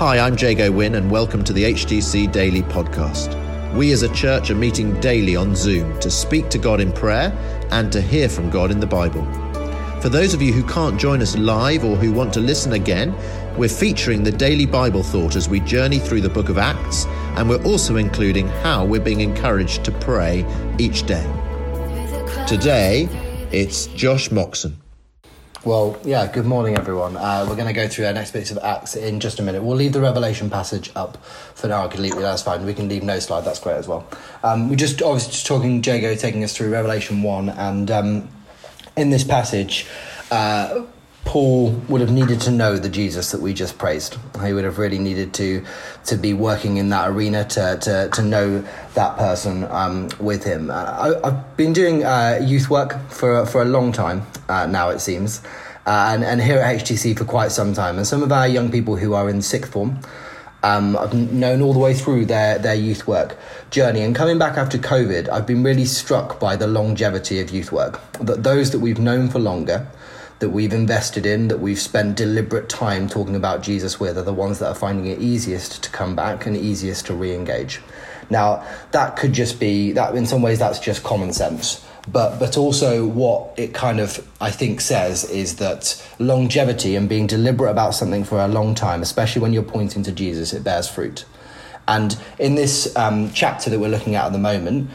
Hi, I'm Jago Wynn, and welcome to the HTC Daily Podcast. We as a church are meeting daily on Zoom to speak to God in prayer and to hear from God in the Bible. For those of you who can't join us live or who want to listen again, we're featuring the daily Bible thought as we journey through the book of Acts, and we're also including how we're being encouraged to pray each day. Today, it's Josh Moxon. Well, yeah, good morning, everyone. Uh, we're going to go through our next bits of Acts in just a minute. We'll leave the Revelation passage up for now. I can leave that's fine. We can leave no slide, that's great as well. Um, we're just obviously just talking, Jago taking us through Revelation 1, and um, in this passage, uh, Paul would have needed to know the Jesus that we just praised. He would have really needed to to be working in that arena to to, to know that person um, with him. Uh, I, have been doing uh, youth work for for a long time uh, now. It seems. Uh, and, and here at HTC for quite some time. And some of our young people who are in sixth form, um, I've known all the way through their, their youth work journey. And coming back after COVID, I've been really struck by the longevity of youth work. That those that we've known for longer, that we've invested in, that we've spent deliberate time talking about Jesus with, are the ones that are finding it easiest to come back and easiest to re engage. Now, that could just be that in some ways that's just common sense. But, but also, what it kind of, I think, says is that longevity and being deliberate about something for a long time, especially when you're pointing to Jesus, it bears fruit. And in this um, chapter that we're looking at at the moment,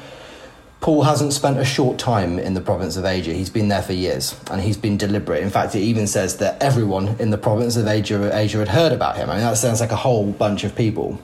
Paul hasn't spent a short time in the province of Asia. He's been there for years and he's been deliberate. In fact, it even says that everyone in the province of Asia, Asia had heard about him. I mean, that sounds like a whole bunch of people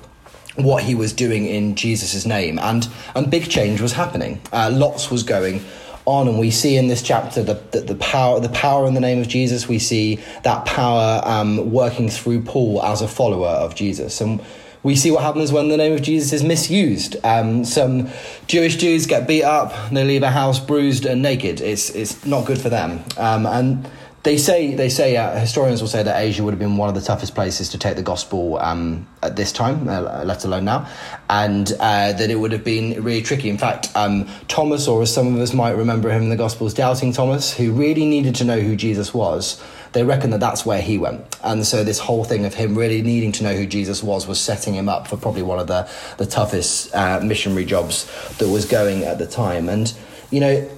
what he was doing in Jesus' name. And, and big change was happening. Uh, lots was going on and we see in this chapter the, the, the, power the power in the name of Jesus we see that power um, working through Paul as a follower of Jesus and we see what happens when the name of Jesus is misused. Um, some Jewish Jews get beat up, they leave a house bruised and naked. It's, it's not good for them. Um, and they say they say uh, historians will say that Asia would have been one of the toughest places to take the gospel um, at this time, uh, let alone now, and uh, that it would have been really tricky. In fact, um, Thomas, or as some of us might remember him in the Gospels, doubting Thomas, who really needed to know who Jesus was, they reckon that that's where he went. And so this whole thing of him really needing to know who Jesus was was setting him up for probably one of the, the toughest uh, missionary jobs that was going at the time. And, you know,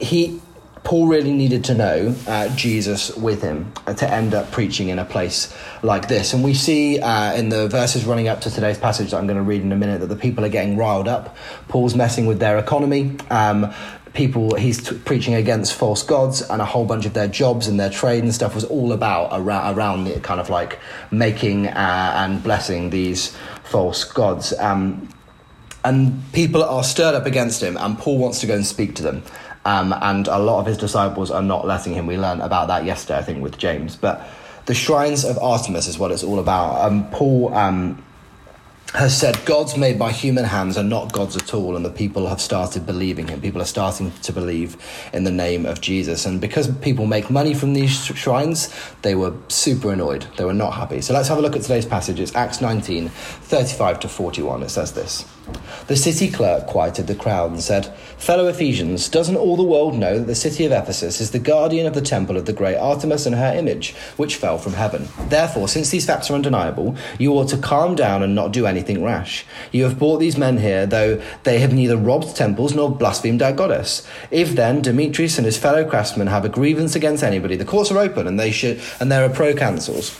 he Paul really needed to know uh, Jesus with him to end up preaching in a place like this. And we see uh, in the verses running up to today's passage that I'm going to read in a minute that the people are getting riled up. Paul's messing with their economy. Um, people he's t- preaching against false gods and a whole bunch of their jobs and their trade and stuff was all about around, around the kind of like making uh, and blessing these false gods um, and people are stirred up against him and paul wants to go and speak to them um, and a lot of his disciples are not letting him we learned about that yesterday i think with james but the shrines of artemis is what it's all about um, paul um, has said gods made by human hands are not gods at all, and the people have started believing him. People are starting to believe in the name of Jesus. And because people make money from these shrines, they were super annoyed. They were not happy. So let's have a look at today's passage. It's Acts 19 35 to 41. It says this. The city clerk quieted the crowd and said, Fellow Ephesians, doesn't all the world know that the city of Ephesus is the guardian of the temple of the great Artemis and her image, which fell from heaven? Therefore, since these facts are undeniable, you ought to calm down and not do anything rash. You have brought these men here, though they have neither robbed temples nor blasphemed our goddess. If then Demetrius and his fellow craftsmen have a grievance against anybody, the courts are open and they should and there are proconsuls.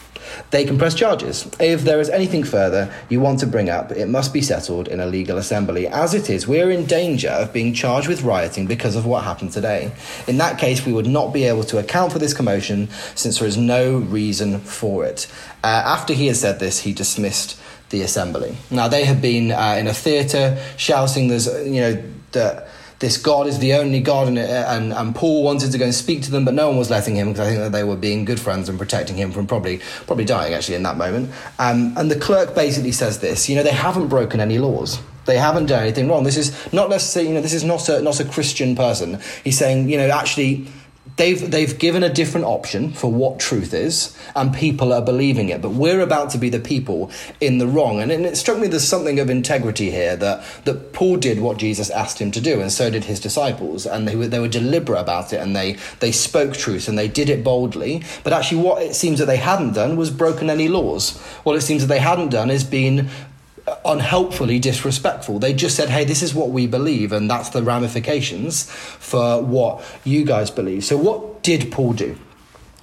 They can press charges. If there is anything further you want to bring up, it must be settled in a legal assembly. As it is, we are in danger of being charged with rioting because of what happened today. In that case, we would not be able to account for this commotion since there is no reason for it. Uh, after he had said this, he dismissed the assembly. Now, they had been uh, in a theatre shouting, there's, you know, that this God is the only God, and, and, and Paul wanted to go and speak to them, but no one was letting him because I think that they were being good friends and protecting him from probably probably dying actually in that moment. Um, and the clerk basically says this: you know, they haven't broken any laws. They haven't done anything wrong. This is not necessarily, you know, this is not a not a Christian person. He's saying, you know, actually they've they've given a different option for what truth is, and people are believing it. But we're about to be the people in the wrong. And, it struck me there's something of integrity here that that Paul did what Jesus asked him to do, and so did his disciples, and they were they were deliberate about it, and they they spoke truth, and they did it boldly. But actually, what it seems that they hadn't done was broken any laws. What it seems that they hadn't done is been unhelpfully disrespectful. They just said, hey, this is what we believe, and that's the ramifications for what you guys believe. So, what did Paul do?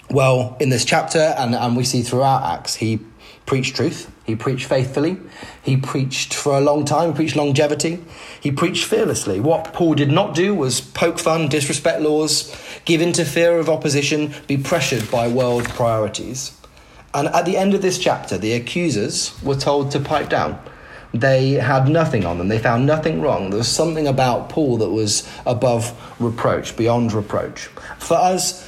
Well, in this chapter, and, and we see throughout Acts, he preached truth, he preached faithfully, he preached for a long time, he preached longevity, he preached fearlessly. What Paul did not do was poke fun, disrespect laws, give in to fear of opposition, be pressured by world priorities. And at the end of this chapter, the accusers were told to pipe down they had nothing on them. They found nothing wrong. There was something about Paul that was above reproach, beyond reproach. For us,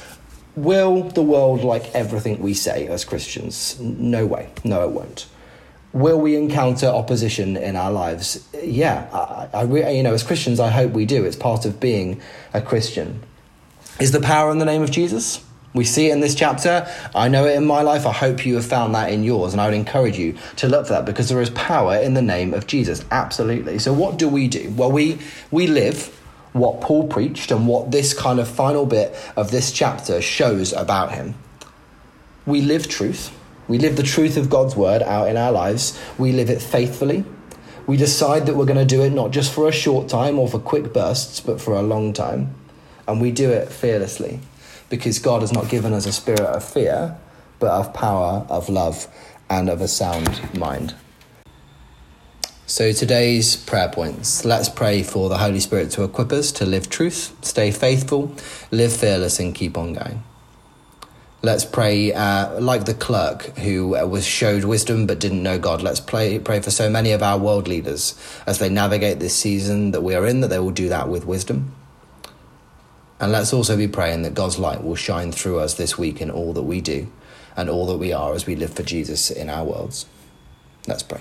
will the world like everything we say as Christians? No way. No, it won't. Will we encounter opposition in our lives? Yeah, I, I, you know, as Christians, I hope we do. It's part of being a Christian. Is the power in the name of Jesus? We see it in this chapter. I know it in my life. I hope you have found that in yours. And I would encourage you to look for that because there is power in the name of Jesus. Absolutely. So, what do we do? Well, we, we live what Paul preached and what this kind of final bit of this chapter shows about him. We live truth. We live the truth of God's word out in our lives. We live it faithfully. We decide that we're going to do it not just for a short time or for quick bursts, but for a long time. And we do it fearlessly because God has not given us a spirit of fear, but of power, of love, and of a sound mind. So, today's prayer points. Let's pray for the Holy Spirit to equip us to live truth, stay faithful, live fearless, and keep on going. Let's pray uh, like the clerk who was showed wisdom but didn't know God. Let's pray, pray for so many of our world leaders as they navigate this season that we are in, that they will do that with wisdom. And let's also be praying that God's light will shine through us this week in all that we do and all that we are as we live for Jesus in our worlds. Let's pray.